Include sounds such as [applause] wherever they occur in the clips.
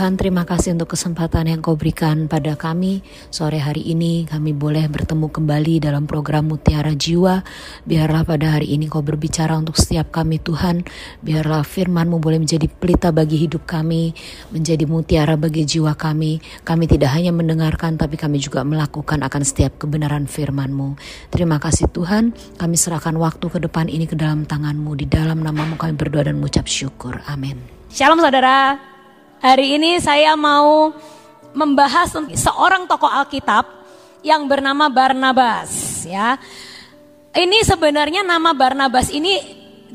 Tuhan, terima kasih untuk kesempatan yang kau berikan pada kami. Sore hari ini kami boleh bertemu kembali dalam program Mutiara Jiwa. Biarlah pada hari ini kau berbicara untuk setiap kami Tuhan. Biarlah firmanmu boleh menjadi pelita bagi hidup kami, menjadi mutiara bagi jiwa kami. Kami tidak hanya mendengarkan, tapi kami juga melakukan akan setiap kebenaran firmanmu. Terima kasih Tuhan, kami serahkan waktu ke depan ini ke dalam tanganmu. Di dalam namamu kami berdoa dan mengucap syukur. Amin. Shalom saudara. Hari ini saya mau membahas seorang tokoh Alkitab yang bernama Barnabas ya. Ini sebenarnya nama Barnabas ini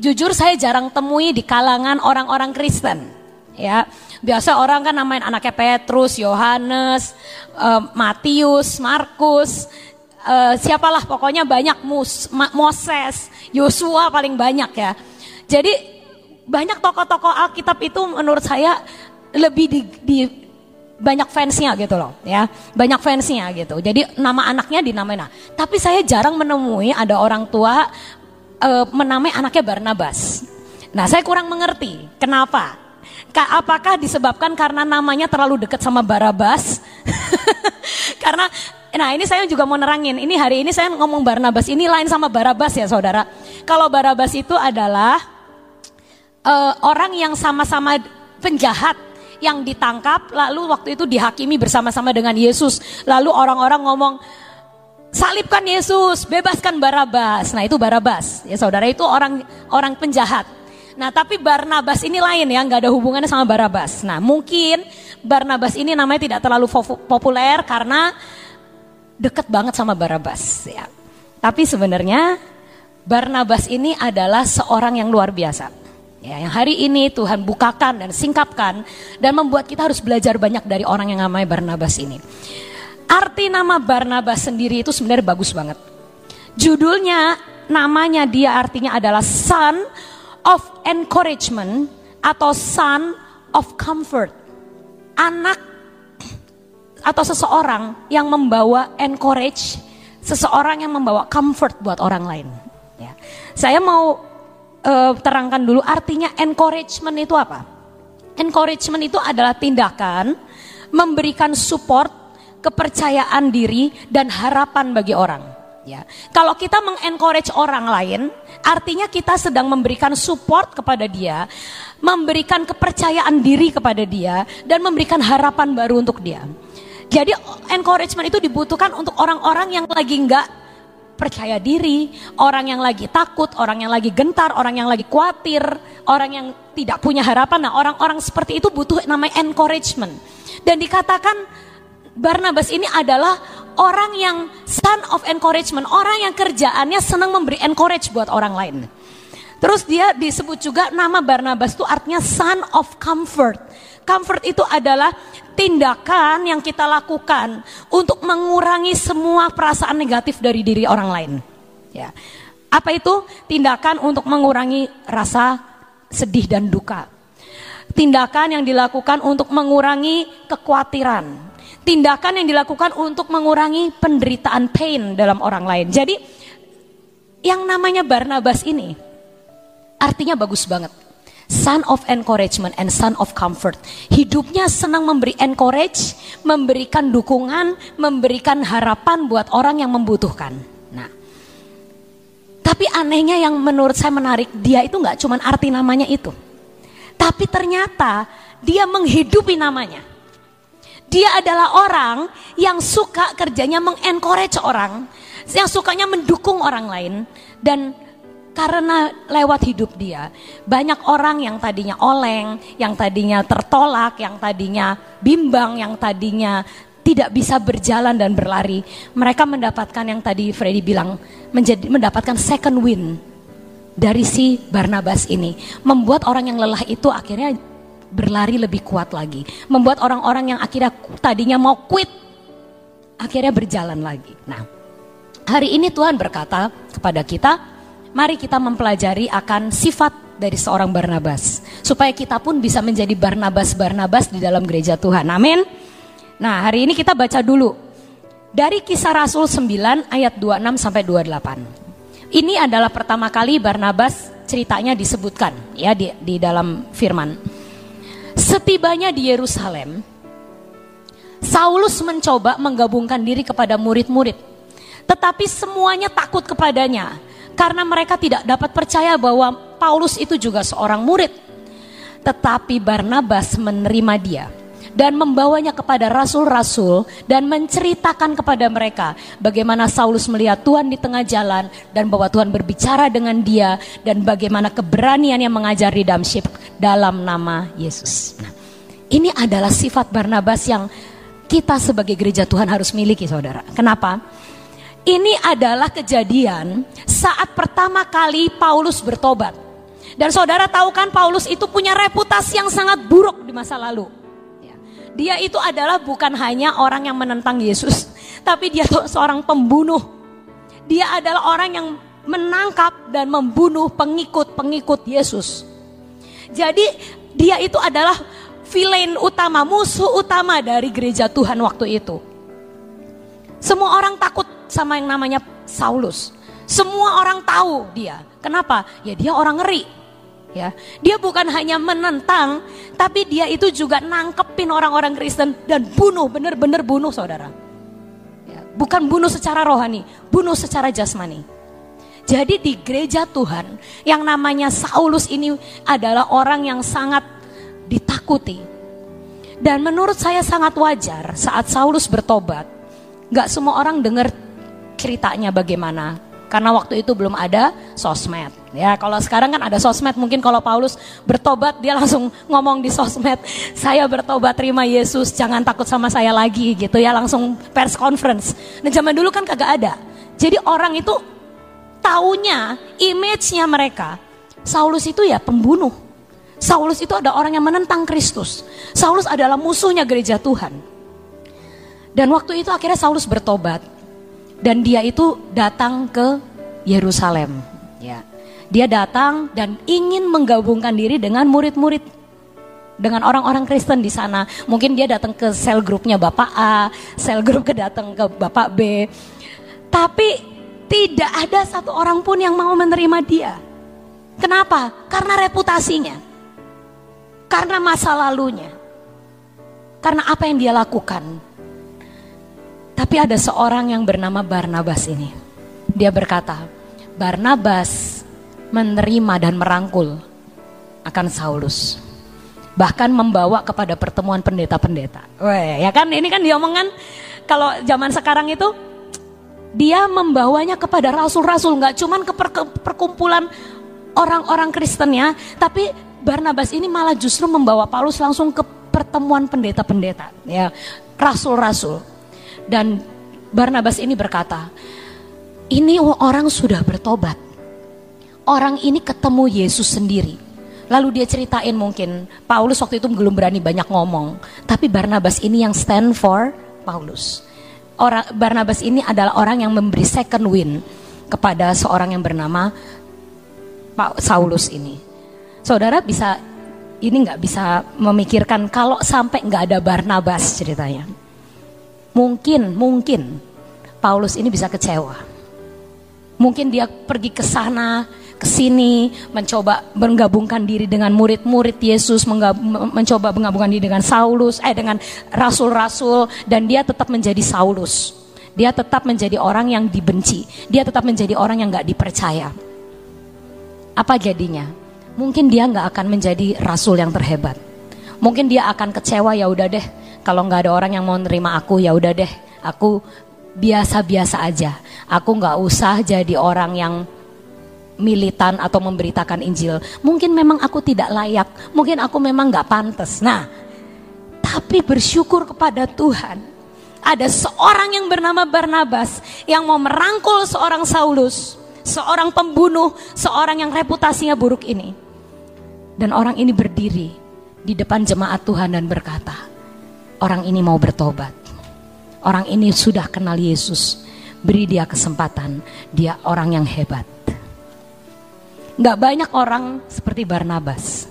jujur saya jarang temui di kalangan orang-orang Kristen ya. Biasa orang kan namain anaknya Petrus, Yohanes, uh, Matius, Markus, uh, siapalah pokoknya banyak Mus, Moses, Yosua paling banyak ya. Jadi banyak tokoh-tokoh Alkitab itu menurut saya lebih di, di banyak fansnya gitu loh ya. Banyak fansnya gitu. Jadi nama anaknya dinamain. Nah tapi saya jarang menemui ada orang tua e, menamai anaknya Barnabas. Nah saya kurang mengerti kenapa. Apakah disebabkan karena namanya terlalu dekat sama Barabas? [laughs] Karena nah ini saya juga mau nerangin. Ini hari ini saya ngomong Barnabas. Ini lain sama Barabas ya saudara. Kalau Barabas itu adalah uh, orang yang sama-sama penjahat yang ditangkap lalu waktu itu dihakimi bersama-sama dengan Yesus. Lalu orang-orang ngomong salibkan Yesus, bebaskan Barabas. Nah, itu Barabas. Ya saudara itu orang orang penjahat. Nah, tapi Barnabas ini lain ya, nggak ada hubungannya sama Barabas. Nah, mungkin Barnabas ini namanya tidak terlalu populer karena deket banget sama Barabas ya. Tapi sebenarnya Barnabas ini adalah seorang yang luar biasa. Ya, yang hari ini Tuhan bukakan dan singkapkan dan membuat kita harus belajar banyak dari orang yang namanya Barnabas ini. Arti nama Barnabas sendiri itu sebenarnya bagus banget. Judulnya, namanya dia artinya adalah son of encouragement atau son of comfort. Anak atau seseorang yang membawa encourage, seseorang yang membawa comfort buat orang lain. Ya. Saya mau uh, terangkan dulu artinya encouragement itu apa? Encouragement itu adalah tindakan memberikan support, kepercayaan diri dan harapan bagi orang. Ya. Kalau kita mengencourage orang lain, artinya kita sedang memberikan support kepada dia, memberikan kepercayaan diri kepada dia, dan memberikan harapan baru untuk dia. Jadi encouragement itu dibutuhkan untuk orang-orang yang lagi nggak percaya diri, orang yang lagi takut, orang yang lagi gentar, orang yang lagi khawatir, orang yang tidak punya harapan. Nah, orang-orang seperti itu butuh namanya encouragement. Dan dikatakan Barnabas ini adalah orang yang son of encouragement, orang yang kerjaannya senang memberi encourage buat orang lain. Terus dia disebut juga nama Barnabas itu artinya son of comfort. Comfort itu adalah tindakan yang kita lakukan untuk mengurangi semua perasaan negatif dari diri orang lain. Ya. Apa itu? Tindakan untuk mengurangi rasa sedih dan duka. Tindakan yang dilakukan untuk mengurangi kekhawatiran. Tindakan yang dilakukan untuk mengurangi penderitaan pain dalam orang lain. Jadi yang namanya Barnabas ini artinya bagus banget son of encouragement and son of comfort. Hidupnya senang memberi encourage, memberikan dukungan, memberikan harapan buat orang yang membutuhkan. Nah, tapi anehnya yang menurut saya menarik, dia itu nggak cuma arti namanya itu. Tapi ternyata dia menghidupi namanya. Dia adalah orang yang suka kerjanya mengencourage orang, yang sukanya mendukung orang lain dan karena lewat hidup dia, banyak orang yang tadinya oleng, yang tadinya tertolak, yang tadinya bimbang, yang tadinya tidak bisa berjalan dan berlari, mereka mendapatkan yang tadi Freddy bilang menjadi mendapatkan second win dari si Barnabas ini, membuat orang yang lelah itu akhirnya berlari lebih kuat lagi, membuat orang-orang yang akhirnya tadinya mau quit akhirnya berjalan lagi. Nah, hari ini Tuhan berkata kepada kita, mari kita mempelajari akan sifat dari seorang Barnabas. Supaya kita pun bisa menjadi Barnabas-Barnabas di dalam gereja Tuhan. Amin. Nah hari ini kita baca dulu. Dari kisah Rasul 9 ayat 26 sampai 28. Ini adalah pertama kali Barnabas ceritanya disebutkan ya di, di dalam firman. Setibanya di Yerusalem, Saulus mencoba menggabungkan diri kepada murid-murid. Tetapi semuanya takut kepadanya karena mereka tidak dapat percaya bahwa Paulus itu juga seorang murid. Tetapi Barnabas menerima dia dan membawanya kepada rasul-rasul dan menceritakan kepada mereka bagaimana Saulus melihat Tuhan di tengah jalan dan bahwa Tuhan berbicara dengan dia dan bagaimana keberanian yang mengajar di Damsyik dalam nama Yesus. Nah, ini adalah sifat Barnabas yang kita sebagai gereja Tuhan harus miliki saudara. Kenapa? Ini adalah kejadian saat pertama kali Paulus bertobat. Dan saudara tahu kan Paulus itu punya reputasi yang sangat buruk di masa lalu. Ya. Dia itu adalah bukan hanya orang yang menentang Yesus, [laughs] tapi dia seorang pembunuh. Dia adalah orang yang menangkap dan membunuh pengikut-pengikut Yesus. Jadi dia itu adalah villain utama, musuh utama dari gereja Tuhan waktu itu. Semua orang takut sama yang namanya Saulus. Semua orang tahu dia. Kenapa? Ya dia orang ngeri. Ya, dia bukan hanya menentang, tapi dia itu juga nangkepin orang-orang Kristen dan bunuh, benar-benar bunuh saudara. Ya, bukan bunuh secara rohani, bunuh secara jasmani. Jadi di gereja Tuhan yang namanya Saulus ini adalah orang yang sangat ditakuti. Dan menurut saya sangat wajar saat Saulus bertobat, gak semua orang dengar ceritanya bagaimana. Karena waktu itu belum ada sosmed. Ya, kalau sekarang kan ada sosmed, mungkin kalau Paulus bertobat dia langsung ngomong di sosmed, saya bertobat terima Yesus, jangan takut sama saya lagi gitu ya, langsung pers conference. Nah, zaman dulu kan kagak ada. Jadi orang itu taunya image-nya mereka Saulus itu ya pembunuh Saulus itu ada orang yang menentang Kristus. Saulus adalah musuhnya gereja Tuhan. Dan waktu itu akhirnya Saulus bertobat. Dan dia itu datang ke Yerusalem. Ya. Dia datang dan ingin menggabungkan diri dengan murid-murid dengan orang-orang Kristen di sana. Mungkin dia datang ke sel grupnya Bapak A, sel grup ke [laughs] datang ke Bapak B. Tapi tidak ada satu orang pun yang mau menerima dia. Kenapa? Karena reputasinya. Karena masa lalunya. Karena apa yang dia lakukan. Tapi ada seorang yang bernama Barnabas ini. Dia berkata, Barnabas menerima dan merangkul akan Saulus. Bahkan membawa kepada pertemuan pendeta-pendeta. Weh, ya kan ini kan diomongan kalau zaman sekarang itu dia membawanya kepada rasul-rasul nggak cuman ke perkumpulan orang-orang Kristen ya, tapi Barnabas ini malah justru membawa Paulus langsung ke pertemuan pendeta-pendeta, ya, rasul-rasul. Dan Barnabas ini berkata, ini orang sudah bertobat. Orang ini ketemu Yesus sendiri. Lalu dia ceritain mungkin, Paulus waktu itu belum berani banyak ngomong. Tapi Barnabas ini yang stand for Paulus. Orang Barnabas ini adalah orang yang memberi second win kepada seorang yang bernama Pak Saulus ini. Saudara bisa ini nggak bisa memikirkan kalau sampai nggak ada Barnabas ceritanya. Mungkin, mungkin Paulus ini bisa kecewa. Mungkin dia pergi ke sana, ke sini, mencoba menggabungkan diri dengan murid-murid Yesus, mencoba menggabungkan diri dengan Saulus, eh dengan rasul-rasul, dan dia tetap menjadi Saulus. Dia tetap menjadi orang yang dibenci. Dia tetap menjadi orang yang nggak dipercaya. Apa jadinya? mungkin dia nggak akan menjadi rasul yang terhebat. Mungkin dia akan kecewa ya udah deh. Kalau nggak ada orang yang mau nerima aku ya udah deh. Aku biasa-biasa aja. Aku nggak usah jadi orang yang militan atau memberitakan Injil. Mungkin memang aku tidak layak. Mungkin aku memang nggak pantas. Nah, tapi bersyukur kepada Tuhan. Ada seorang yang bernama Barnabas yang mau merangkul seorang Saulus, seorang pembunuh, seorang yang reputasinya buruk ini dan orang ini berdiri di depan jemaat Tuhan dan berkata, orang ini mau bertobat. Orang ini sudah kenal Yesus. Beri dia kesempatan. Dia orang yang hebat. Gak banyak orang seperti Barnabas.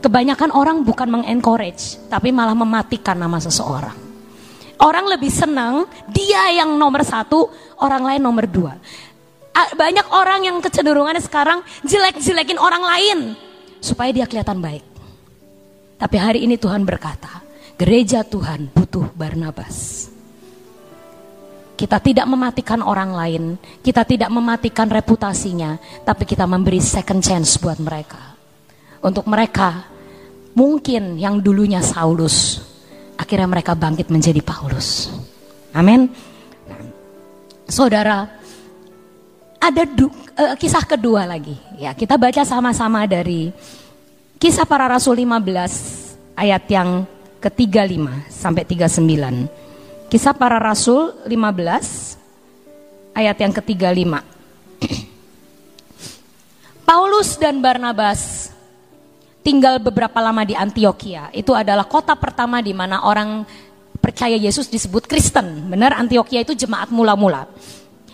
Kebanyakan orang bukan mengencourage, tapi malah mematikan nama seseorang. Orang lebih senang dia yang nomor satu, orang lain nomor dua. Banyak orang yang kecenderungannya sekarang jelek-jelekin orang lain supaya dia kelihatan baik. Tapi hari ini Tuhan berkata, gereja Tuhan butuh Barnabas. Kita tidak mematikan orang lain, kita tidak mematikan reputasinya, tapi kita memberi second chance buat mereka. Untuk mereka, mungkin yang dulunya Saulus, akhirnya mereka bangkit menjadi Paulus. Amin. Saudara, ada du, uh, kisah kedua lagi. Ya, kita baca sama-sama dari Kisah Para Rasul 15 ayat yang ke-35 sampai 39. Kisah para Rasul 15 ayat yang ke-35. [clears throat] Paulus dan Barnabas tinggal beberapa lama di Antioquia. Itu adalah kota pertama di mana orang percaya Yesus disebut Kristen. Benar Antioquia itu jemaat mula-mula.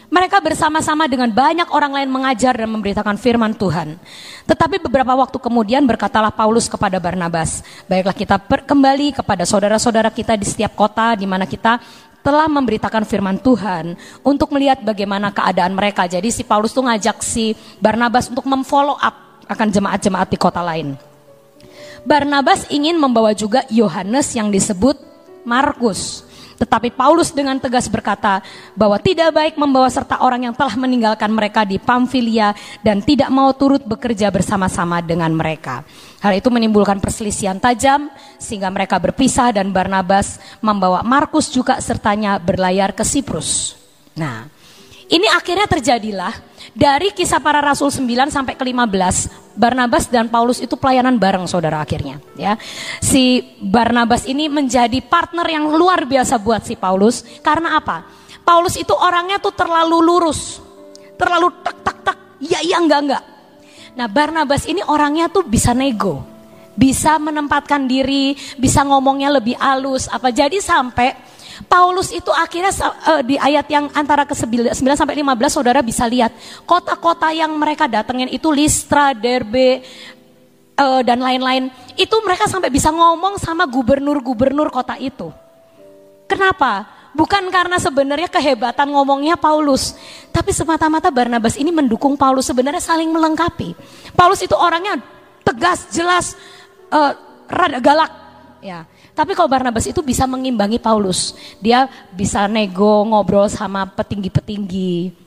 Mereka bersama-sama dengan banyak orang lain mengajar dan memberitakan firman Tuhan. Tetapi beberapa waktu kemudian berkatalah Paulus kepada Barnabas, baiklah kita kembali kepada saudara-saudara kita di setiap kota di mana kita telah memberitakan firman Tuhan untuk melihat bagaimana keadaan mereka. Jadi si Paulus tuh ngajak si Barnabas untuk memfollow up akan jemaat-jemaat di kota lain. Barnabas ingin membawa juga Yohanes yang disebut Markus. Tetapi Paulus dengan tegas berkata bahwa tidak baik membawa serta orang yang telah meninggalkan mereka di Pamfilia dan tidak mau turut bekerja bersama-sama dengan mereka. Hal itu menimbulkan perselisihan tajam sehingga mereka berpisah dan Barnabas membawa Markus juga sertanya berlayar ke Siprus. Nah, ini akhirnya terjadilah dari kisah para rasul 9 sampai ke 15 Barnabas dan Paulus itu pelayanan bareng saudara akhirnya ya. Si Barnabas ini menjadi partner yang luar biasa buat si Paulus karena apa? Paulus itu orangnya tuh terlalu lurus. Terlalu tak tak tak, ya iya enggak enggak. Nah, Barnabas ini orangnya tuh bisa nego. Bisa menempatkan diri, bisa ngomongnya lebih halus apa. Jadi sampai Paulus itu akhirnya uh, di ayat yang antara ke 9, sampai 15 saudara bisa lihat kota-kota yang mereka datengin itu Listra, Derbe uh, dan lain-lain. Itu mereka sampai bisa ngomong sama gubernur-gubernur kota itu. Kenapa? Bukan karena sebenarnya kehebatan ngomongnya Paulus, tapi semata-mata Barnabas ini mendukung Paulus sebenarnya saling melengkapi. Paulus itu orangnya tegas, jelas, uh, rada galak, ya. Tapi kalau Barnabas itu bisa mengimbangi Paulus. Dia bisa nego, ngobrol sama petinggi-petinggi.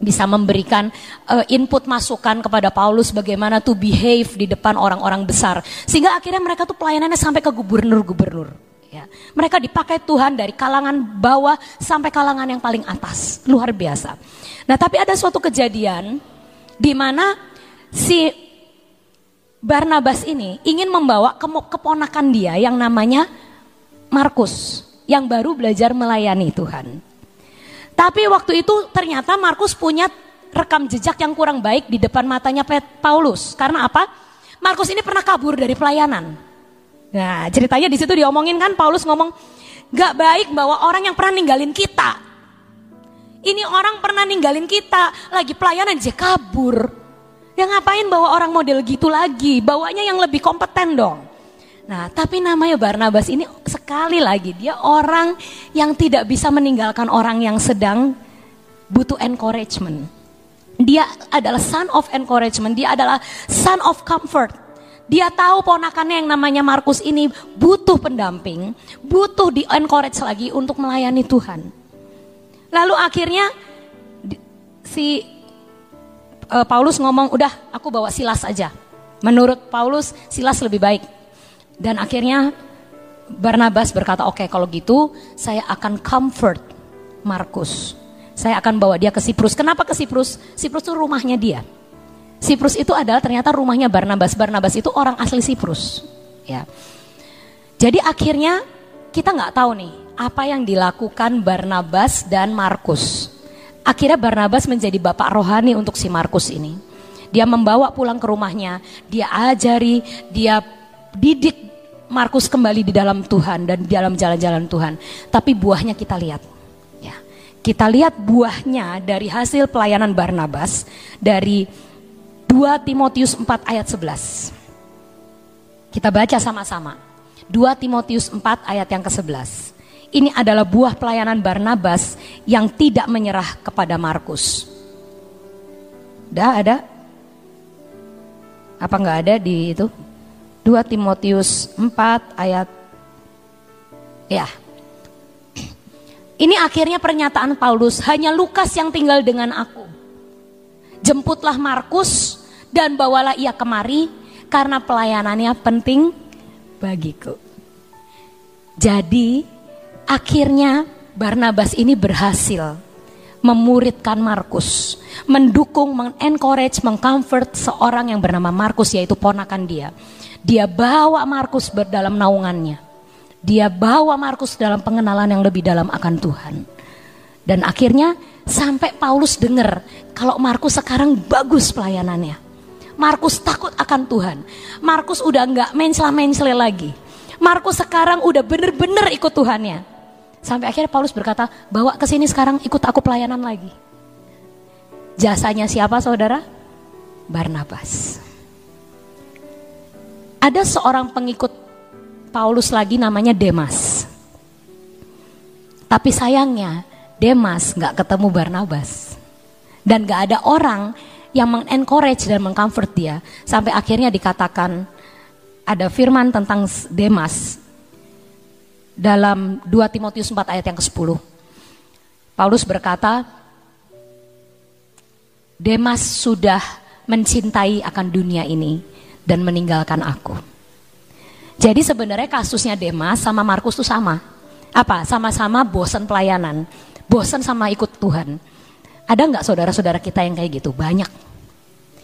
Bisa memberikan uh, input masukan kepada Paulus bagaimana to behave di depan orang-orang besar. Sehingga akhirnya mereka tuh pelayanannya sampai ke gubernur-gubernur. Ya. Mereka dipakai Tuhan dari kalangan bawah sampai kalangan yang paling atas. Luar biasa. Nah tapi ada suatu kejadian di mana si Barnabas ini ingin membawa keponakan dia yang namanya Markus yang baru belajar melayani Tuhan. Tapi waktu itu ternyata Markus punya rekam jejak yang kurang baik di depan matanya Paulus. Karena apa? Markus ini pernah kabur dari pelayanan. Nah ceritanya di situ diomongin kan Paulus ngomong, gak baik bawa orang yang pernah ninggalin kita. Ini orang pernah ninggalin kita, lagi pelayanan dia kabur. Ya ngapain bawa orang model gitu lagi? Bawanya yang lebih kompeten dong. Nah, tapi namanya Barnabas ini sekali lagi dia orang yang tidak bisa meninggalkan orang yang sedang butuh encouragement. Dia adalah son of encouragement, dia adalah son of comfort. Dia tahu ponakannya yang namanya Markus ini butuh pendamping, butuh di encourage lagi untuk melayani Tuhan. Lalu akhirnya si uh, Paulus ngomong, udah aku bawa Silas aja. Menurut Paulus, Silas lebih baik. Dan akhirnya Barnabas berkata, oke okay, kalau gitu saya akan comfort Markus. Saya akan bawa dia ke Siprus. Kenapa ke Siprus? Siprus itu rumahnya dia. Siprus itu adalah ternyata rumahnya Barnabas. Barnabas itu orang asli Siprus. Ya. Jadi akhirnya kita nggak tahu nih apa yang dilakukan Barnabas dan Markus. Akhirnya Barnabas menjadi bapak rohani untuk si Markus ini. Dia membawa pulang ke rumahnya, dia ajari, dia didik Markus kembali di dalam Tuhan dan di dalam jalan-jalan Tuhan. Tapi buahnya kita lihat. Ya. Kita lihat buahnya dari hasil pelayanan Barnabas dari 2 Timotius 4 ayat 11. Kita baca sama-sama. 2 Timotius 4 ayat yang ke-11. Ini adalah buah pelayanan Barnabas yang tidak menyerah kepada Markus. Dah ada? Apa nggak ada di itu? 2 Timotius 4 ayat ya. Ini akhirnya pernyataan Paulus, hanya Lukas yang tinggal dengan aku. Jemputlah Markus dan bawalah ia kemari karena pelayanannya penting bagiku. Jadi akhirnya Barnabas ini berhasil memuridkan Markus, mendukung, mengencourage, mengcomfort seorang yang bernama Markus yaitu ponakan dia. Dia bawa Markus berdalam naungannya. Dia bawa Markus dalam pengenalan yang lebih dalam akan Tuhan. Dan akhirnya sampai Paulus dengar kalau Markus sekarang bagus pelayanannya. Markus takut akan Tuhan. Markus udah nggak mencela-mencela lagi. Markus sekarang udah bener-bener ikut Tuhannya. Sampai akhirnya Paulus berkata, bawa ke sini sekarang ikut aku pelayanan lagi. Jasanya siapa saudara? Barnabas. Ada seorang pengikut Paulus lagi namanya Demas. Tapi sayangnya Demas nggak ketemu Barnabas. Dan nggak ada orang yang mengencourage dan mengcomfort dia. Sampai akhirnya dikatakan ada firman tentang Demas dalam 2 Timotius 4 ayat yang ke-10. Paulus berkata, Demas sudah mencintai akan dunia ini dan meninggalkan aku. Jadi sebenarnya kasusnya Demas sama Markus itu sama. Apa? Sama-sama bosan pelayanan, bosan sama ikut Tuhan. Ada nggak saudara-saudara kita yang kayak gitu? Banyak.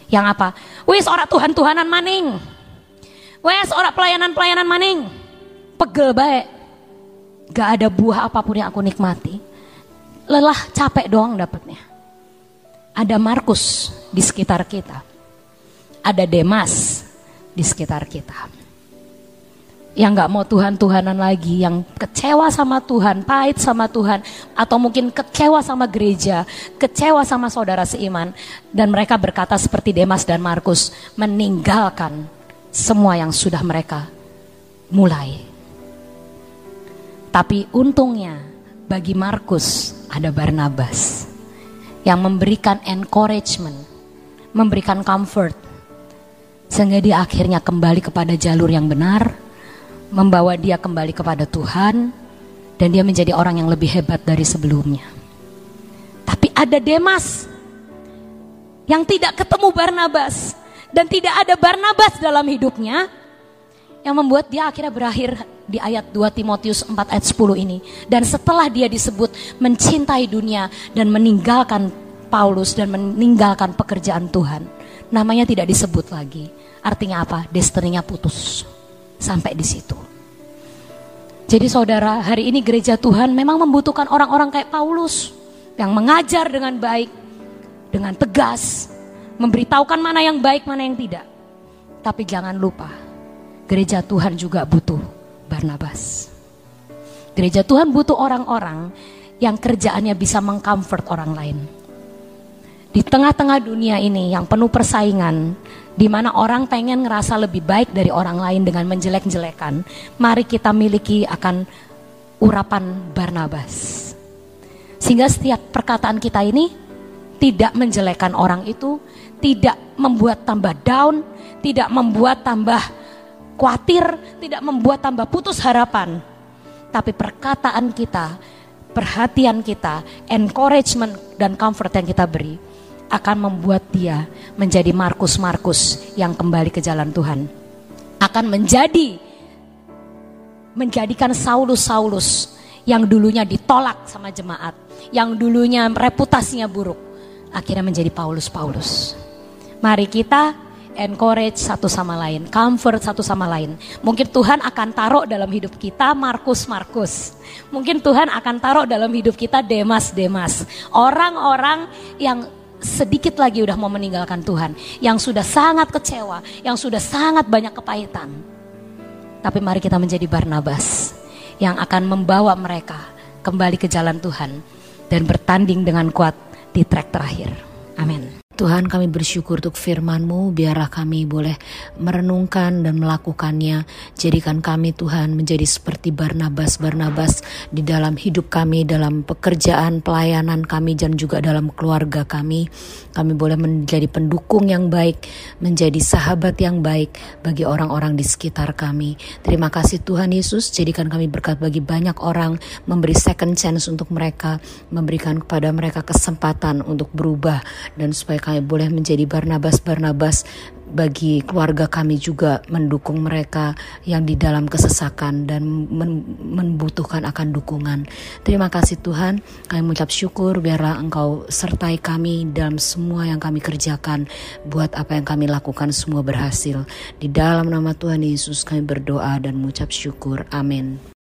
Yang apa? Wis orang Tuhan-Tuhanan maning. Wes orang pelayanan-pelayanan maning. Pegel baik. Gak ada buah apa pun yang aku nikmati. Lelah capek doang dapatnya. Ada Markus di sekitar kita. Ada Demas di sekitar kita yang nggak mau Tuhan-Tuhanan lagi, yang kecewa sama Tuhan, pahit sama Tuhan, atau mungkin kecewa sama gereja, kecewa sama saudara seiman, dan mereka berkata seperti Demas dan Markus, meninggalkan semua yang sudah mereka mulai. Tapi untungnya bagi Markus ada Barnabas yang memberikan encouragement, memberikan comfort, sehingga dia akhirnya kembali kepada jalur yang benar, membawa dia kembali kepada Tuhan dan dia menjadi orang yang lebih hebat dari sebelumnya. Tapi ada Demas yang tidak ketemu Barnabas dan tidak ada Barnabas dalam hidupnya yang membuat dia akhirnya berakhir di ayat 2 Timotius 4 ayat 10 ini. Dan setelah dia disebut mencintai dunia dan meninggalkan Paulus dan meninggalkan pekerjaan Tuhan, namanya tidak disebut lagi. Artinya apa? Destininya putus sampai di situ. Jadi saudara, hari ini gereja Tuhan memang membutuhkan orang-orang kayak Paulus yang mengajar dengan baik, dengan tegas, memberitahukan mana yang baik, mana yang tidak. Tapi jangan lupa, gereja Tuhan juga butuh Barnabas. Gereja Tuhan butuh orang-orang yang kerjaannya bisa mengcomfort orang lain. Di tengah-tengah dunia ini yang penuh persaingan, di mana orang pengen ngerasa lebih baik dari orang lain dengan menjelek-jelekan, mari kita miliki akan urapan Barnabas. Sehingga setiap perkataan kita ini tidak menjelekan orang itu, tidak membuat tambah down, tidak membuat tambah khawatir, tidak membuat tambah putus harapan. Tapi perkataan kita, perhatian kita, encouragement dan comfort yang kita beri akan membuat dia menjadi Markus-Markus yang kembali ke jalan Tuhan. Akan menjadi menjadikan Saulus-Saulus yang dulunya ditolak sama jemaat, yang dulunya reputasinya buruk, akhirnya menjadi Paulus-Paulus. Mari kita encourage satu sama lain, comfort satu sama lain. Mungkin Tuhan akan taruh dalam hidup kita Markus-Markus. Mungkin Tuhan akan taruh dalam hidup kita Demas-Demas. Orang-orang yang sedikit lagi udah mau meninggalkan Tuhan, yang sudah sangat kecewa, yang sudah sangat banyak kepahitan. Tapi mari kita menjadi Barnabas yang akan membawa mereka kembali ke jalan Tuhan dan bertanding dengan kuat di trek terakhir. Amin. Tuhan kami bersyukur untuk firman-Mu, biarlah kami boleh merenungkan dan melakukannya. Jadikan kami Tuhan menjadi seperti Barnabas-Barnabas di dalam hidup kami, dalam pekerjaan, pelayanan kami, dan juga dalam keluarga kami. Kami boleh menjadi pendukung yang baik, menjadi sahabat yang baik bagi orang-orang di sekitar kami. Terima kasih Tuhan Yesus, jadikan kami berkat bagi banyak orang, memberi second chance untuk mereka, memberikan kepada mereka kesempatan untuk berubah, dan supaya kami boleh menjadi Barnabas-Barnabas bagi keluarga kami juga mendukung mereka yang di dalam kesesakan dan membutuhkan akan dukungan. Terima kasih Tuhan, kami mengucap syukur biarlah Engkau sertai kami dalam semua yang kami kerjakan, buat apa yang kami lakukan semua berhasil. Di dalam nama Tuhan Yesus kami berdoa dan mengucap syukur. Amin.